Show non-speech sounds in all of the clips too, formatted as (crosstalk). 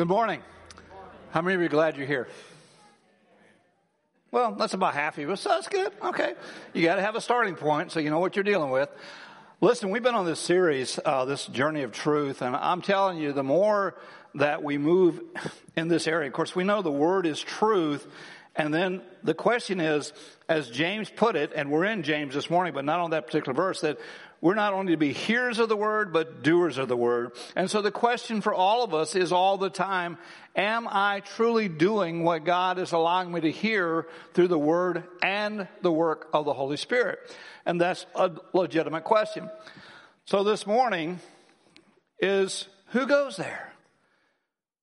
Good morning. How many of you are glad you're here? Well, that's about half of you, so that's good. Okay. You got to have a starting point so you know what you're dealing with. Listen, we've been on this series, uh, this journey of truth, and I'm telling you, the more that we move in this area, of course, we know the word is truth, and then the question is, as James put it, and we're in James this morning, but not on that particular verse, that we're not only to be hearers of the word, but doers of the word. And so the question for all of us is all the time, am I truly doing what God is allowing me to hear through the word and the work of the Holy Spirit? And that's a legitimate question. So this morning is who goes there?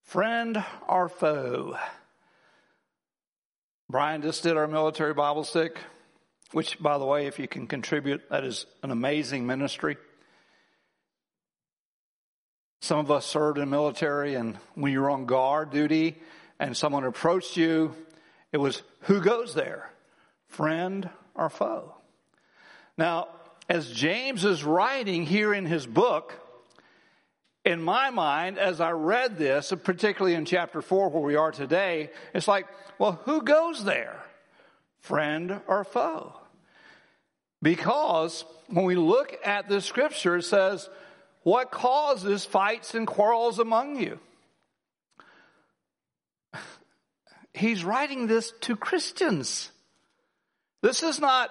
Friend or foe? Brian just did our military Bible stick which, by the way, if you can contribute, that is an amazing ministry. Some of us served in the military, and when you were on guard duty and someone approached you, it was who goes there, friend or foe? Now, as James is writing here in his book, in my mind, as I read this, particularly in chapter 4 where we are today, it's like, well, who goes there? Friend or foe. Because when we look at the scripture, it says, What causes fights and quarrels among you? (laughs) He's writing this to Christians. This is not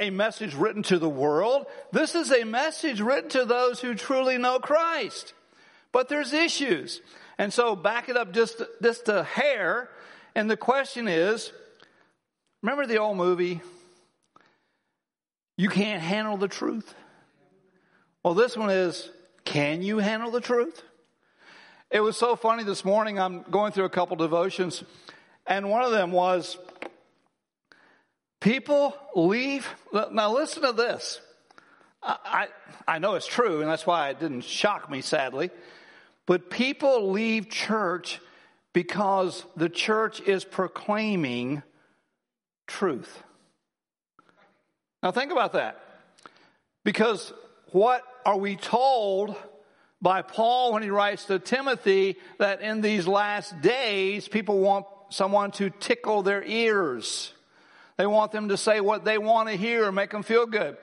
a message written to the world. This is a message written to those who truly know Christ. But there's issues. And so back it up just, just a hair. And the question is, Remember the old movie? You can't handle the truth. Well, this one is, can you handle the truth? It was so funny this morning. I'm going through a couple devotions, and one of them was people leave. Now, listen to this. I, I, know it's true, and that's why it didn't shock me, sadly. But people leave church because the church is proclaiming truth. Now, think about that. Because what are we told by Paul when he writes to Timothy that in these last days people want someone to tickle their ears? They want them to say what they want to hear and make them feel good.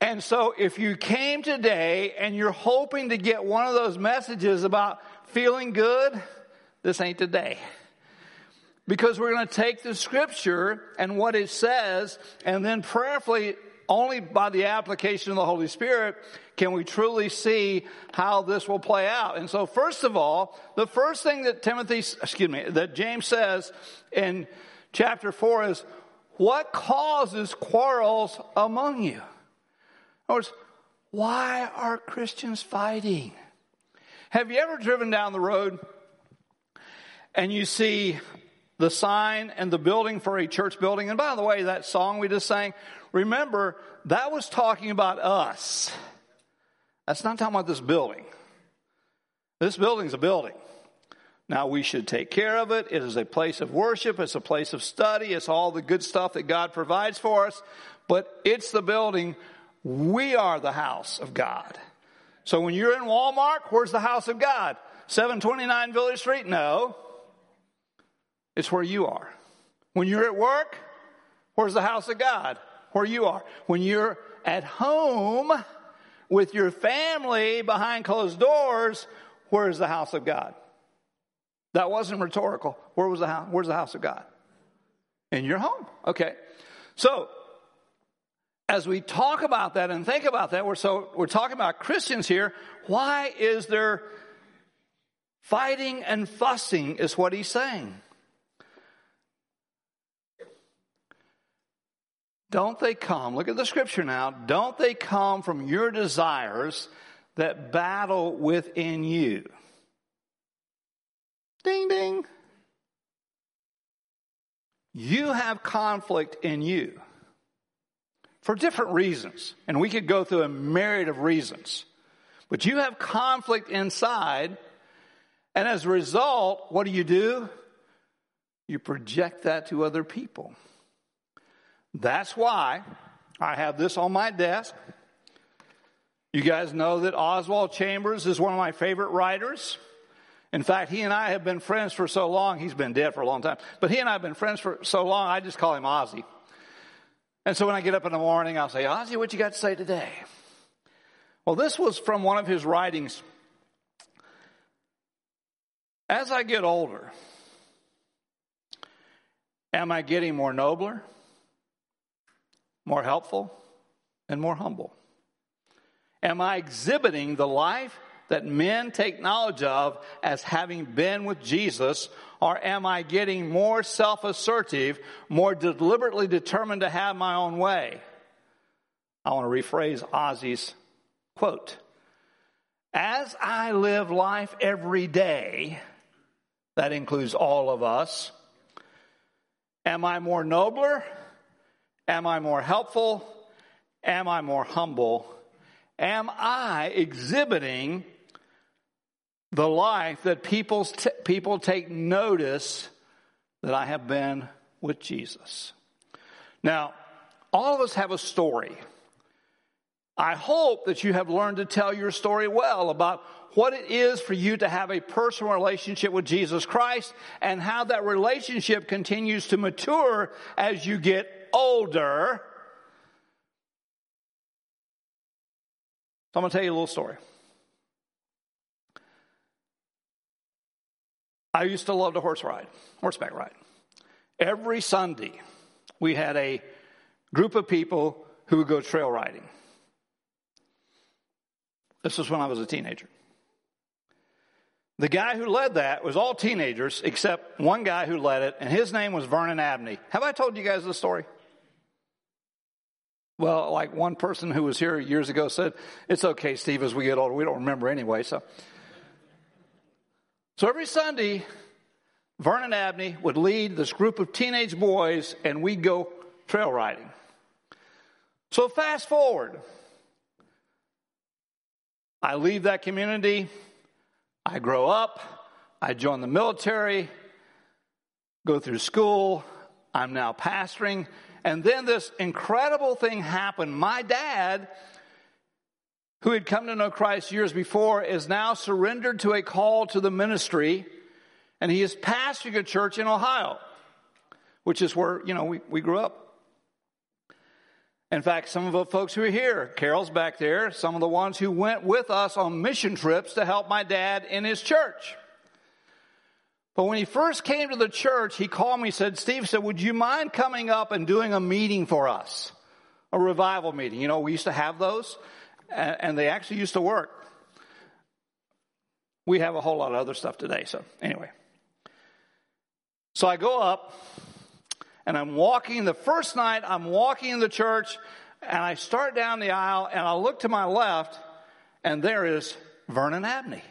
And so if you came today and you're hoping to get one of those messages about feeling good, this ain't today. Because we're going to take the scripture and what it says, and then prayerfully, only by the application of the Holy Spirit, can we truly see how this will play out. And so, first of all, the first thing that Timothy, excuse me, that James says in chapter 4 is, what causes quarrels among you? In other words, why are Christians fighting? Have you ever driven down the road and you see the sign and the building for a church building. And by the way, that song we just sang, remember, that was talking about us. That's not talking about this building. This building's a building. Now we should take care of it. It is a place of worship. It's a place of study. It's all the good stuff that God provides for us. But it's the building. We are the house of God. So when you're in Walmart, where's the house of God? 729 Village Street? No. It's where you are. When you're at work, where's the house of God? Where you are. When you're at home with your family behind closed doors, where's the house of God? That wasn't rhetorical. Where was the house? Where's the house of God? In your home. Okay. So, as we talk about that and think about that, we're so we're talking about Christians here. Why is there fighting and fussing? Is what he's saying. Don't they come, look at the scripture now, don't they come from your desires that battle within you? Ding, ding. You have conflict in you for different reasons. And we could go through a myriad of reasons. But you have conflict inside. And as a result, what do you do? You project that to other people. That's why I have this on my desk. You guys know that Oswald Chambers is one of my favorite writers. In fact, he and I have been friends for so long, he's been dead for a long time, but he and I have been friends for so long, I just call him Ozzy. And so when I get up in the morning, I'll say, Ozzy, what you got to say today? Well, this was from one of his writings. As I get older, am I getting more nobler, more helpful, and more humble? Am I exhibiting the life that men take knowledge of as having been with Jesus? Or am I getting more self assertive, more deliberately determined to have my own way? I want to rephrase Ozzy's quote. As I live life every day, that includes all of us, am I more nobler? Am I more helpful? Am I more humble? Am I exhibiting the life that people, t- people take notice that I have been with Jesus. Now, all of us have a story. I hope that you have learned to tell your story well about what it is for you to have a personal relationship with Jesus Christ and how that relationship continues to mature as you get older. So I'm going to tell you a little story. I used to love to horse ride, horseback ride. Every Sunday, we had a group of people who would go trail riding. This was when I was a teenager. The guy who led that was all teenagers except one guy who led it, and his name was Vernon Abney. Have I told you guys this story? Well, like one person who was here years ago said, It's okay, Steve, as we get older. We don't remember anyway, so. So every Sunday, Vernon Abney would lead this group of teenage boys and we'd go trail riding. So fast forward. I leave that community. I grow up. I join the military, go through school. I'm now pastoring. And then this incredible thing happened. My dad who had come to know Christ years before, is now surrendered to a call to the ministry, and he is pastoring a church in Ohio, which is where, you know, we, we grew up. In fact, some of the folks who are here, Carol's back there, some of the ones who went with us on mission trips to help my dad in his church. But when he first came to the church, he called me, said, Steve said, would you mind coming up and doing a meeting for us? A revival meeting. You know, we used to have those and they actually used to work. We have a whole lot of other stuff today, so anyway. So I go up and I'm walking. The first night, I'm walking in the church and I start down the aisle and I look to my left and there is Vernon Abney.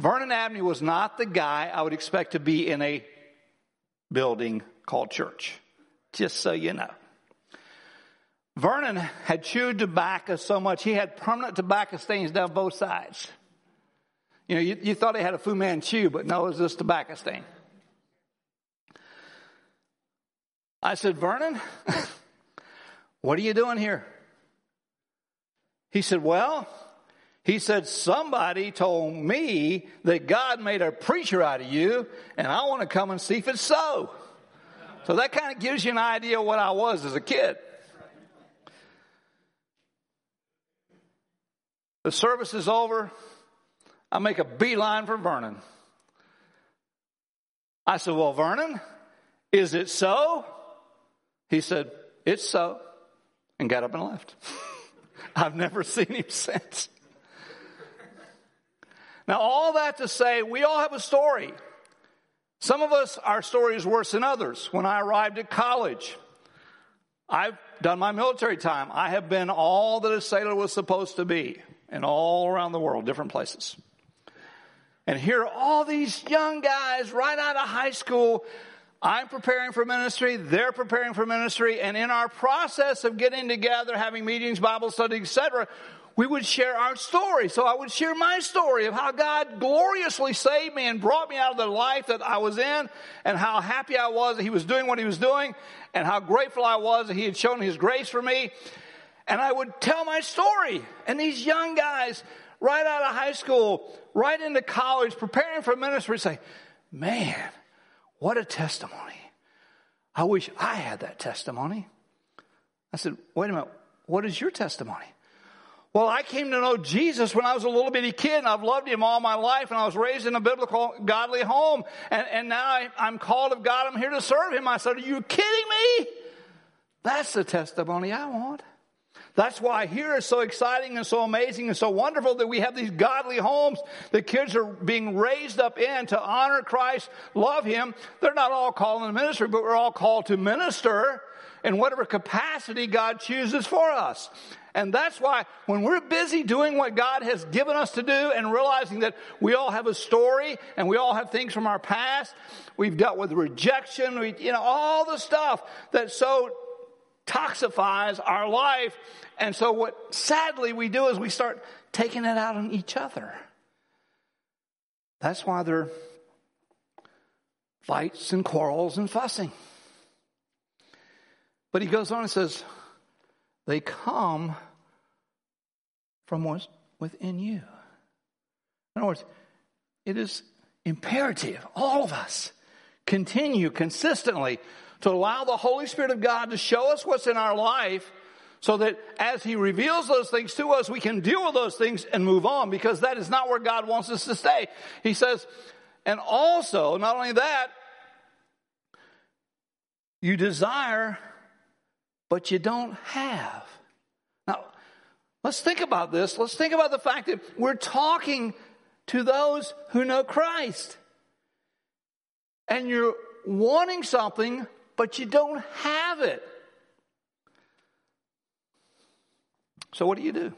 Vernon Abney was not the guy I would expect to be in a building called church, just so you know. Vernon had chewed tobacco so much he had permanent tobacco stains down both sides. You know, you, you thought he had a Fu Manchu, but no, it was just tobacco stain. I said, Vernon, (laughs) what are you doing here? He said, Well, he said, Somebody told me that God made a preacher out of you, and I want to come and see if it's so. So that kind of gives you an idea of what I was as a kid. The service is over. I make a beeline for Vernon. I said, Well, Vernon, is it so? He said, It's so, and got up and left. (laughs) I've never seen him (laughs) since. Now, all that to say, we all have a story. Some of us, our story is worse than others. When I arrived at college, I've done my military time. I have been all that a sailor was supposed to be and all around the world, different places. And here are all these young guys right out of high school. I'm preparing for ministry, they're preparing for ministry, and in our process of getting together, having meetings, Bible study, etc., we would share our story. So I would share my story of how God gloriously saved me and brought me out of the life that I was in and how happy I was that He was doing what He was doing and how grateful I was that He had shown His grace for me and I would tell my story. And these young guys right out of high school, right into college, preparing for ministry, say, man, what a testimony. I wish I had that testimony. I said, wait a minute, what is your testimony? Well, I came to know Jesus when I was a little bitty kid and I've loved him all my life and I was raised in a biblical, godly home and, and now I, I'm called of God. I'm here to serve him. I said, are you kidding me? That's the testimony I want. That's why here is so exciting and so amazing and so wonderful that we have these godly homes. The kids are being raised up in to honor Christ, love Him. They're not all called the ministry, but we're all called to minister in whatever capacity God chooses for us. And that's why when we're busy doing what God has given us to do and realizing that we all have a story and we all have things from our past, we've dealt with rejection, we, you know, all the stuff that so toxifies our life. And so what sadly we do is we start taking it out on each other. That's why there are fights and quarrels and fussing. But he goes on and says, they come from what's within you. In other words, it is imperative, all of us continue consistently to allow the Holy Spirit of God to show us what's in our life so that as He reveals those things to us, we can deal with those things and move on because that is not where God wants us to stay. He says, and also, not only that, you desire, but you don't have. Now, let's think about this. Let's think about the fact that we're talking to those who know Christ. And you're wanting something but you don't have it. So, what do you do?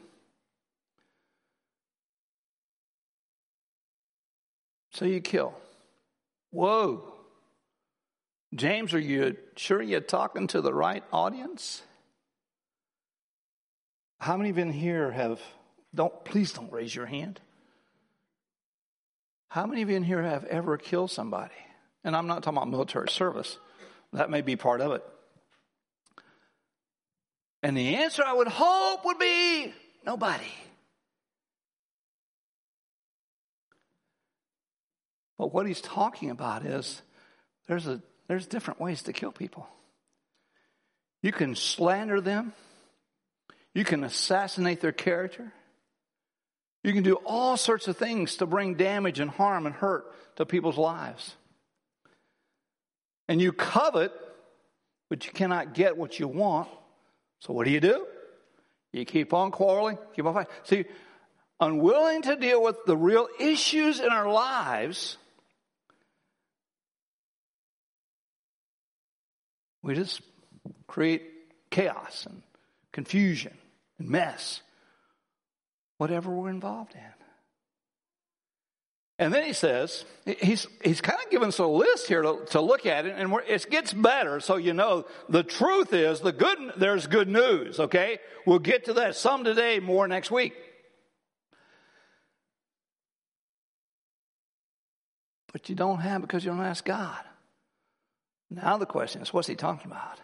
So you kill. Whoa. James, are you sure you're talking to the right audience? How many of you in here have, don't, please don't raise your hand. How many of you in here have ever killed somebody? And I'm not talking about military service. That may be part of it. And the answer I would hope would be nobody. But what he's talking about is there's a there's different ways to kill people. You can slander them. You can assassinate their character. You can do all sorts of things to bring damage and harm and hurt to people's lives and you covet, but you cannot get what you want. So what do you do? You keep on quarreling, keep on fighting. See, unwilling to deal with the real issues in our lives, we just create chaos and confusion and mess, whatever we're involved in. And then he says, he's, he's kind of given us a list here to, to look at it, and it gets better. So you know, the truth is, the good, there's good news, okay? We'll get to that some today, more next week. But you don't have because you don't ask God. Now the question is, what's he talking about?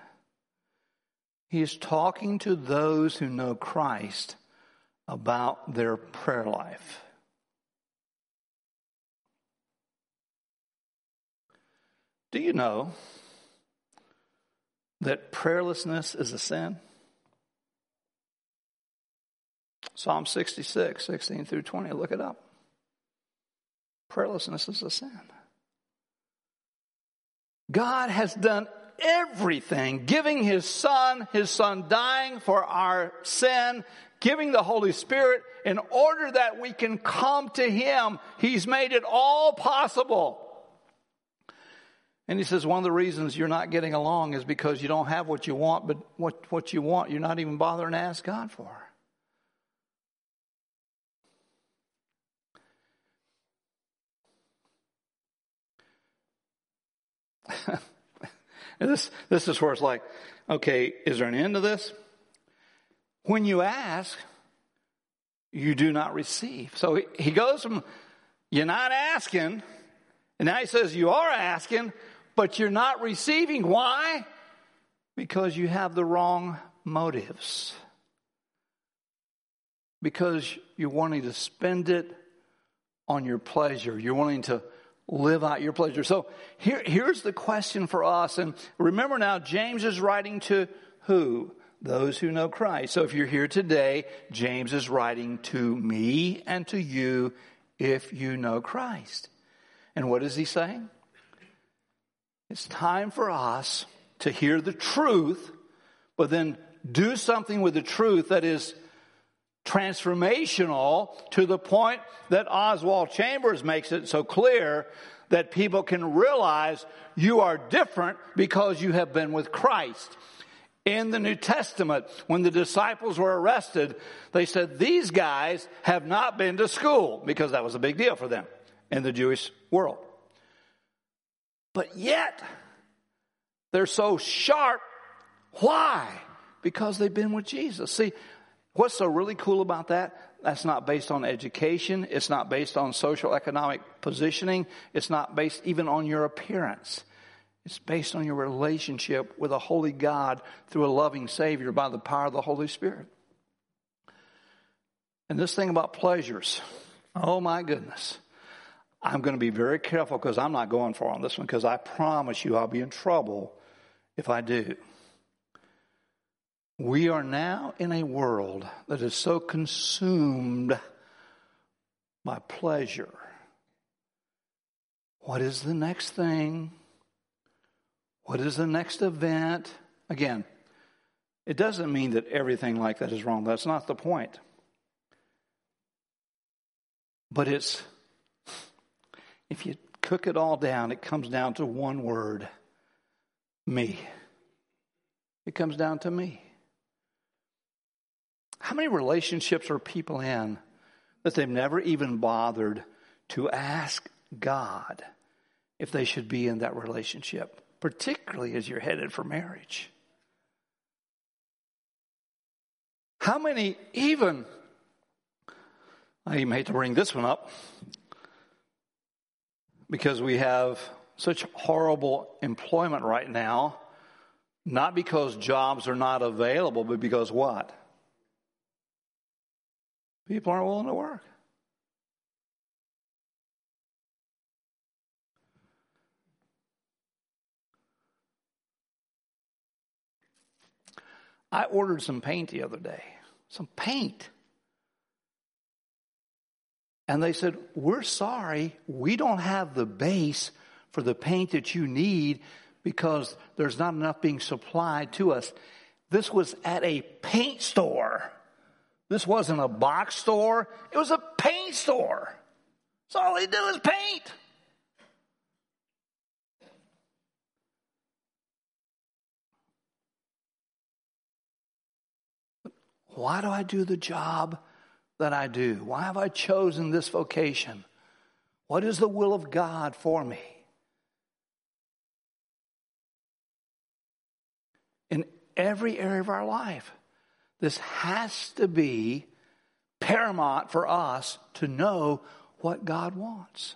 He's talking to those who know Christ about their prayer life. Do you know that prayerlessness is a sin? Psalm 66, 16 through 20, look it up. Prayerlessness is a sin. God has done everything, giving His Son, His Son dying for our sin, giving the Holy Spirit in order that we can come to Him. He's made it all possible. And he says one of the reasons you're not getting along is because you don't have what you want, but what, what you want, you're not even bothering to ask God for. (laughs) this, this is where it's like, okay, is there an end to this? When you ask, you do not receive. So he, he goes from, you're not asking, and now he says, you are asking, but you're not receiving. Why? Because you have the wrong motives. because you're wanting to spend it on your pleasure. You're wanting to live out your pleasure. So here, here's the question for us. And remember now, James is writing to who? Those who know Christ. So if you're here today, James is writing to me and to you if you know Christ. And what is he saying? It's time for us to hear the truth, but then do something with the truth that is transformational to the point that Oswald Chambers makes it so clear that people can realize you are different because you have been with Christ. In the New Testament, when the disciples were arrested, they said, These guys have not been to school because that was a big deal for them in the Jewish world. But yet, they're so sharp. Why? Because they've been with Jesus. See, what's so really cool about that? That's not based on education. It's not based on social economic positioning. It's not based even on your appearance. It's based on your relationship with a holy God through a loving Savior by the power of the Holy Spirit. And this thing about pleasures, oh my goodness. I'm going to be very careful because I'm not going for on this one because I promise you I'll be in trouble if I do. We are now in a world that is so consumed by pleasure. What is the next thing? What is the next event? Again, it doesn't mean that everything like that is wrong. That's not the point. But it's, if you cook it all down, it comes down to one word me. It comes down to me. How many relationships are people in that they've never even bothered to ask God if they should be in that relationship? particularly as you're headed for marriage. How many, even, I even hate to bring this one up because we have such horrible employment right now, not because jobs are not available, but because what? People aren't willing to work. I ordered some paint the other day, some paint. And they said, We're sorry, we don't have the base for the paint that you need because there's not enough being supplied to us. This was at a paint store. This wasn't a box store, it was a paint store. So all they do is paint. Why do I do the job that I do? Why have I chosen this vocation? What is the will of God for me? In every area of our life, this has to be paramount for us to know what God wants.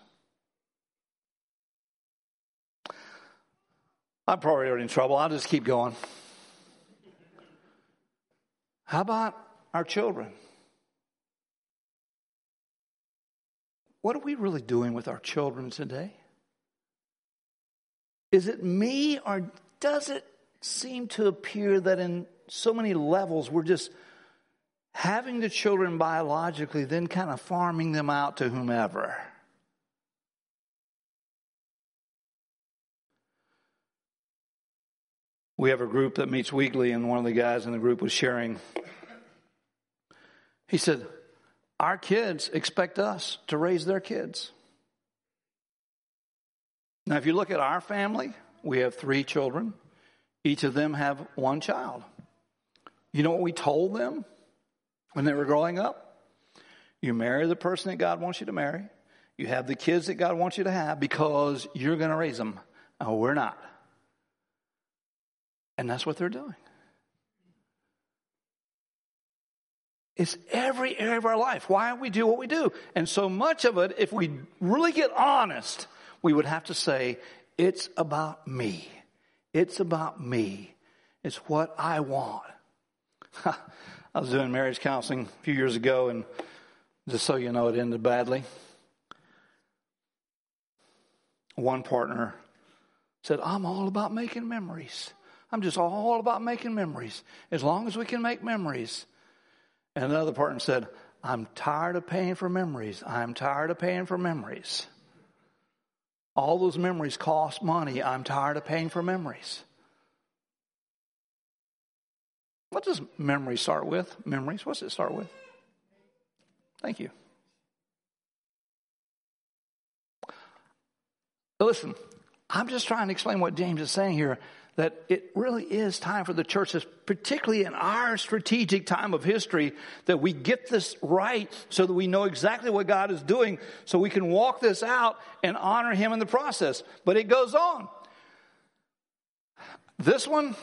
I'm probably already in trouble. I'll just keep going. How about our children? What are we really doing with our children today? Is it me, or does it seem to appear that in so many levels we're just having the children biologically, then kind of farming them out to whomever? We have a group that meets weekly, and one of the guys in the group was sharing he said, Our kids expect us to raise their kids. Now, if you look at our family, we have three children. Each of them have one child. You know what we told them when they were growing up? You marry the person that God wants you to marry. You have the kids that God wants you to have because you're going to raise them. We're not. And that's what they're doing. It's every area of our life. Why we do what we do. And so much of it, if we really get honest, we would have to say, it's about me. It's about me. It's what I want. (laughs) I was doing marriage counseling a few years ago, and just so you know, it ended badly. One partner said, I'm all about making memories. I'm just all about making memories. As long as we can make memories. And another partner said, I'm tired of paying for memories. I'm tired of paying for memories. All those memories cost money. I'm tired of paying for memories. What does memory start with? Memories, what's it start with? Thank you. Listen, I'm just trying to explain what James is saying here that it really is time for the churches, particularly in our strategic time of history, that we get this right so that we know exactly what God is doing so we can walk this out and honor Him in the process. But it goes on. This one,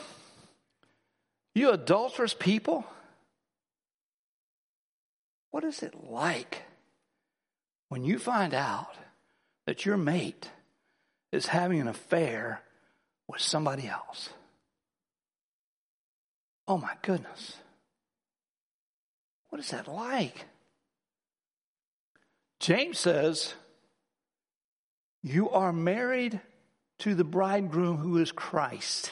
you adulterous people, what is it like when you find out that your mate is having an affair with somebody else. Oh my goodness. What is that like? James says, You are married to the bridegroom who is Christ.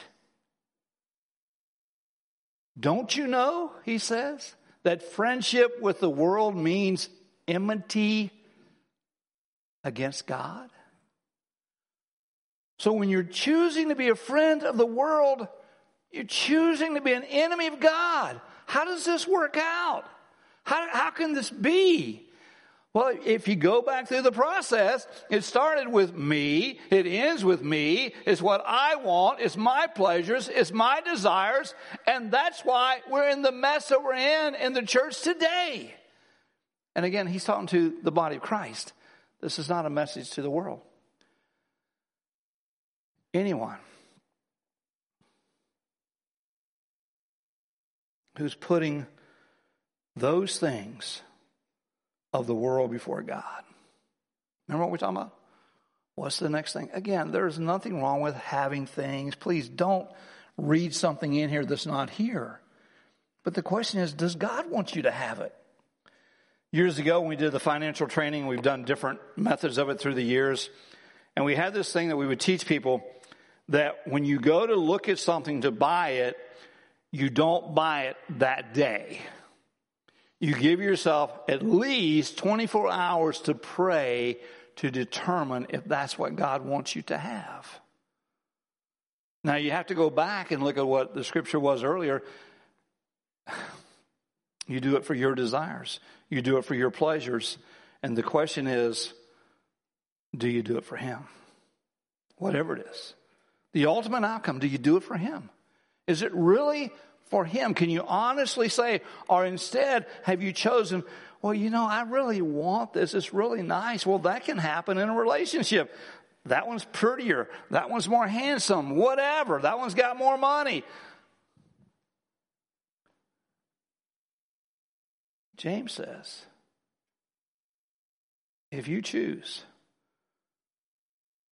Don't you know, he says, that friendship with the world means enmity against God? So when you're choosing to be a friend of the world, you're choosing to be an enemy of God. How does this work out? How, how can this be? Well, if you go back through the process, it started with me, it ends with me, it's what I want, it's my pleasures, it's my desires, and that's why we're in the mess that we're in in the church today. And again, he's talking to the body of Christ. This is not a message to the world anyone who's putting those things of the world before God. Remember what we're talking about? What's the next thing? Again, there's nothing wrong with having things. Please don't read something in here that's not here. But the question is, does God want you to have it? Years ago, when we did the financial training, we've done different methods of it through the years. And we had this thing that we would teach people that when you go to look at something to buy it, you don't buy it that day. You give yourself at least 24 hours to pray to determine if that's what God wants you to have. Now you have to go back and look at what the scripture was earlier. (sighs) You do it for your desires. You do it for your pleasures. And the question is, do you do it for Him? Whatever it is. The ultimate outcome, do you do it for Him? Is it really for Him? Can you honestly say, or instead, have you chosen, well, you know, I really want this. It's really nice. Well, that can happen in a relationship. That one's prettier. That one's more handsome. Whatever. That one's got more money. James says, if you choose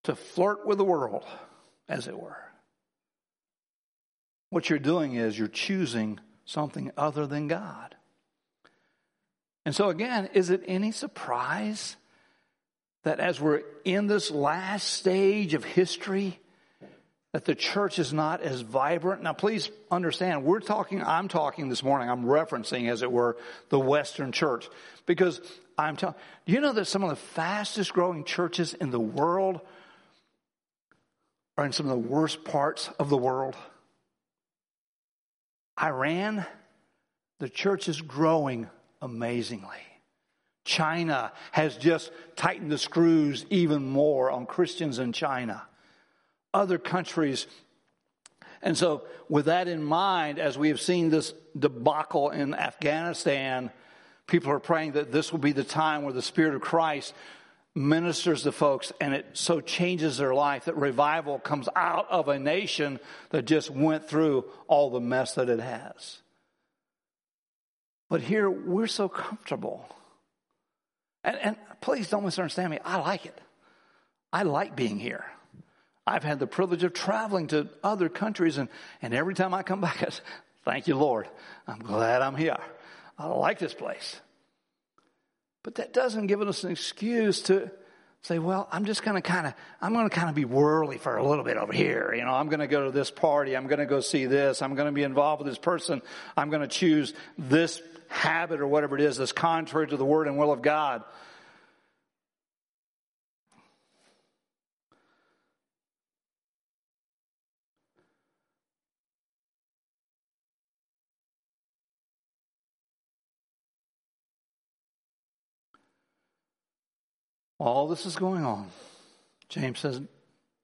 to flirt with the world, as it were. What you're doing is you're choosing something other than God. And so, again, is it any surprise that as we're in this last stage of history, that the church is not as vibrant? Now, please understand, we're talking, I'm talking this morning, I'm referencing, as it were, the Western church. Because I'm telling, do you know that some of the fastest growing churches in the world are in some of the worst parts of the world. Iran, the church is growing amazingly. China has just tightened the screws even more on Christians in China. Other countries. And so, with that in mind, as we have seen this debacle in Afghanistan, people are praying that this will be the time where the Spirit of Christ ministers to folks and it so changes their life that revival comes out of a nation that just went through all the mess that it has. But here we're so comfortable. And, and please don't misunderstand me. I like it. I like being here. I've had the privilege of traveling to other countries, and, and every time I come back, I (laughs) say, Thank you, Lord. I'm glad I'm here. I like this place. But that doesn't give us an excuse to say, well, I'm just going to kind of, I'm going to kind of be worldly for a little bit over here. You know, I'm going to go to this party. I'm going to go see this. I'm going to be involved with this person. I'm going to choose this habit or whatever it is that's contrary to the word and will of God. All this is going on. James says,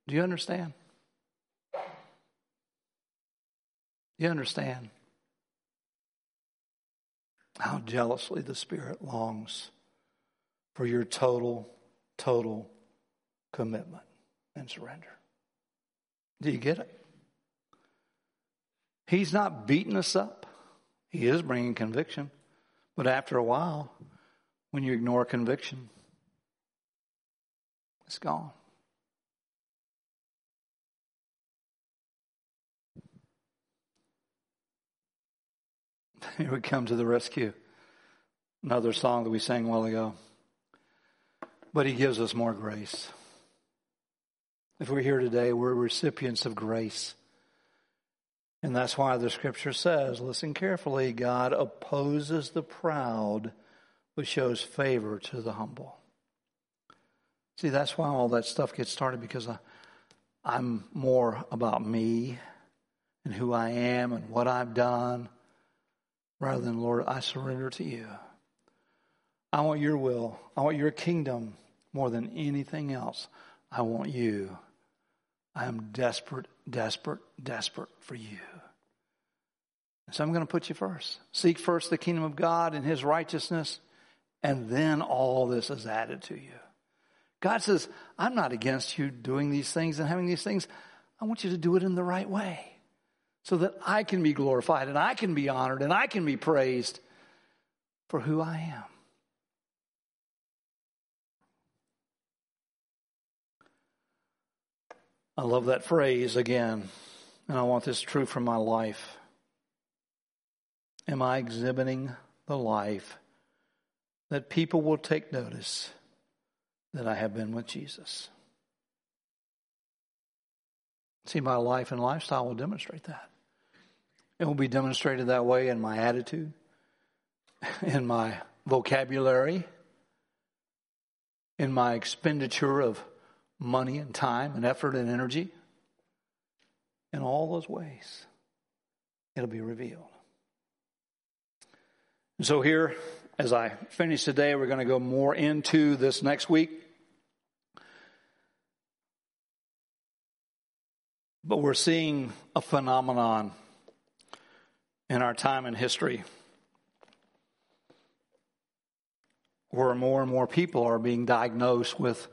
Do you understand? Do you understand how jealously the Spirit longs for your total, total commitment and surrender? Do you get it? He's not beating us up. He is bringing conviction. But after a while, when you ignore conviction, it's gone. (laughs) Here we come to the rescue. Another song that we sang a while ago. But he gives us more grace. If we're here today, we're recipients of grace. And that's why the scripture says, listen carefully, God opposes the proud, but shows favor to the humble. See, that's why all that stuff gets started because I, I'm more about me and who I am and what I've done rather than, Lord, I surrender to you. I want your will. I want your kingdom more than anything else. I want you. I am desperate, desperate, desperate for you. So I'm going to put you first. Seek first the kingdom of God and his righteousness, and then all this is added to you. God says, I'm not against you doing these things and having these things. I want you to do it in the right way so that I can be glorified and I can be honored and I can be praised for who I am. I love that phrase again, and I want this true for my life. Am I exhibiting the life that people will take notice? That I have been with Jesus. See, my life and lifestyle will demonstrate that. It will be demonstrated that way in my attitude, (laughs) in my vocabulary, in my expenditure of money and time and effort and energy. In all those ways, it'll be revealed. And so, here, as I finish today, we're going to go more into this next week. But we're seeing a phenomenon in our time in history where more and more people are being diagnosed with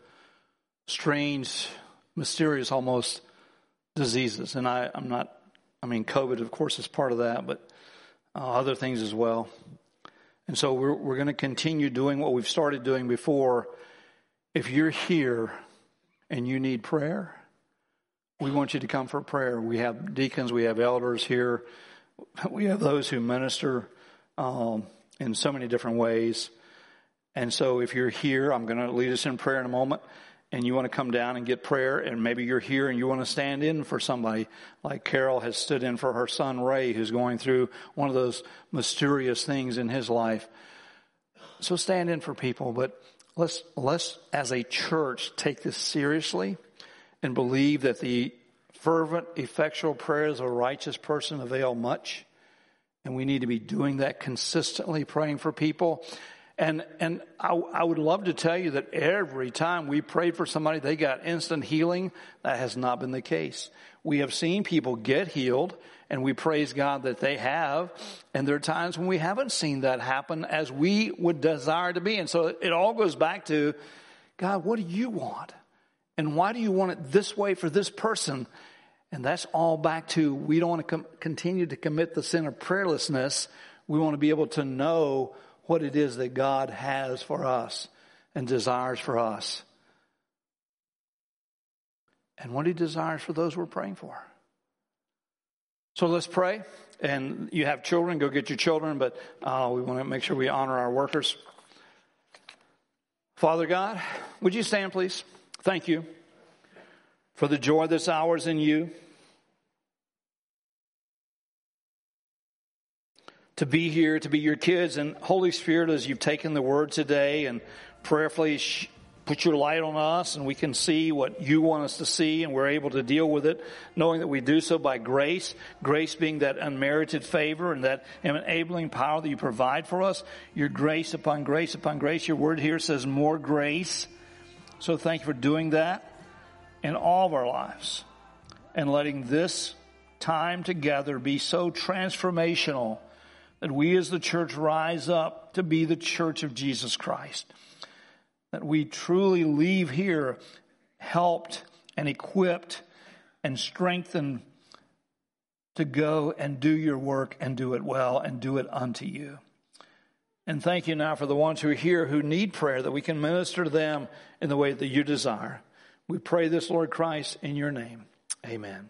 strange, mysterious, almost diseases. And I, am not, I mean, COVID, of course, is part of that, but uh, other things as well. And so we're, we're going to continue doing what we've started doing before. If you're here and you need prayer, we want you to come for prayer. We have deacons, we have elders here, (laughs) we have those who minister um, in so many different ways. And so, if you're here, I'm going to lead us in prayer in a moment, and you want to come down and get prayer, and maybe you're here and you want to stand in for somebody, like Carol has stood in for her son Ray, who's going through one of those mysterious things in his life. So stand in for people, but let's let's as a church take this seriously and believe that the fervent, effectual prayers of a righteous person avail much. And we need to be doing that consistently, praying for people. And, and I, I, would love to tell you that every time we prayed for somebody, they got instant healing. That has not been the case. We have seen people get healed and we praise God that they have. And there are times when we haven't seen that happen as we would desire to be. And so it all goes back to, God, what do you want? And why do you want it this way for this person? And that's all back to we don't want to com- continue to commit the sin of prayerlessness. We want to be able to know what it is that God has for us and desires for us. And what He desires for those we're praying for. So let's pray. And you have children, go get your children, but uh, we want to make sure we honor our workers. Father God, would you stand, please? Thank you for the joy that's ours in you. To be here, to be your kids, and Holy Spirit, as you've taken the word today and prayerfully put your light on us and we can see what you want us to see and we're able to deal with it, knowing that we do so by grace, grace being that unmerited favor and that enabling power that you provide for us. Your grace upon grace upon grace. Your word here says more grace. So thank you for doing that in all of our lives and letting this time together be so transformational that we as the church rise up to be the church of Jesus Christ that we truly leave here helped and equipped and strengthened to go and do your work and do it well and do it unto you. And thank you now for the ones who are here who need prayer that we can minister to them in the way that you desire. We pray this, Lord Christ, in your name. Amen.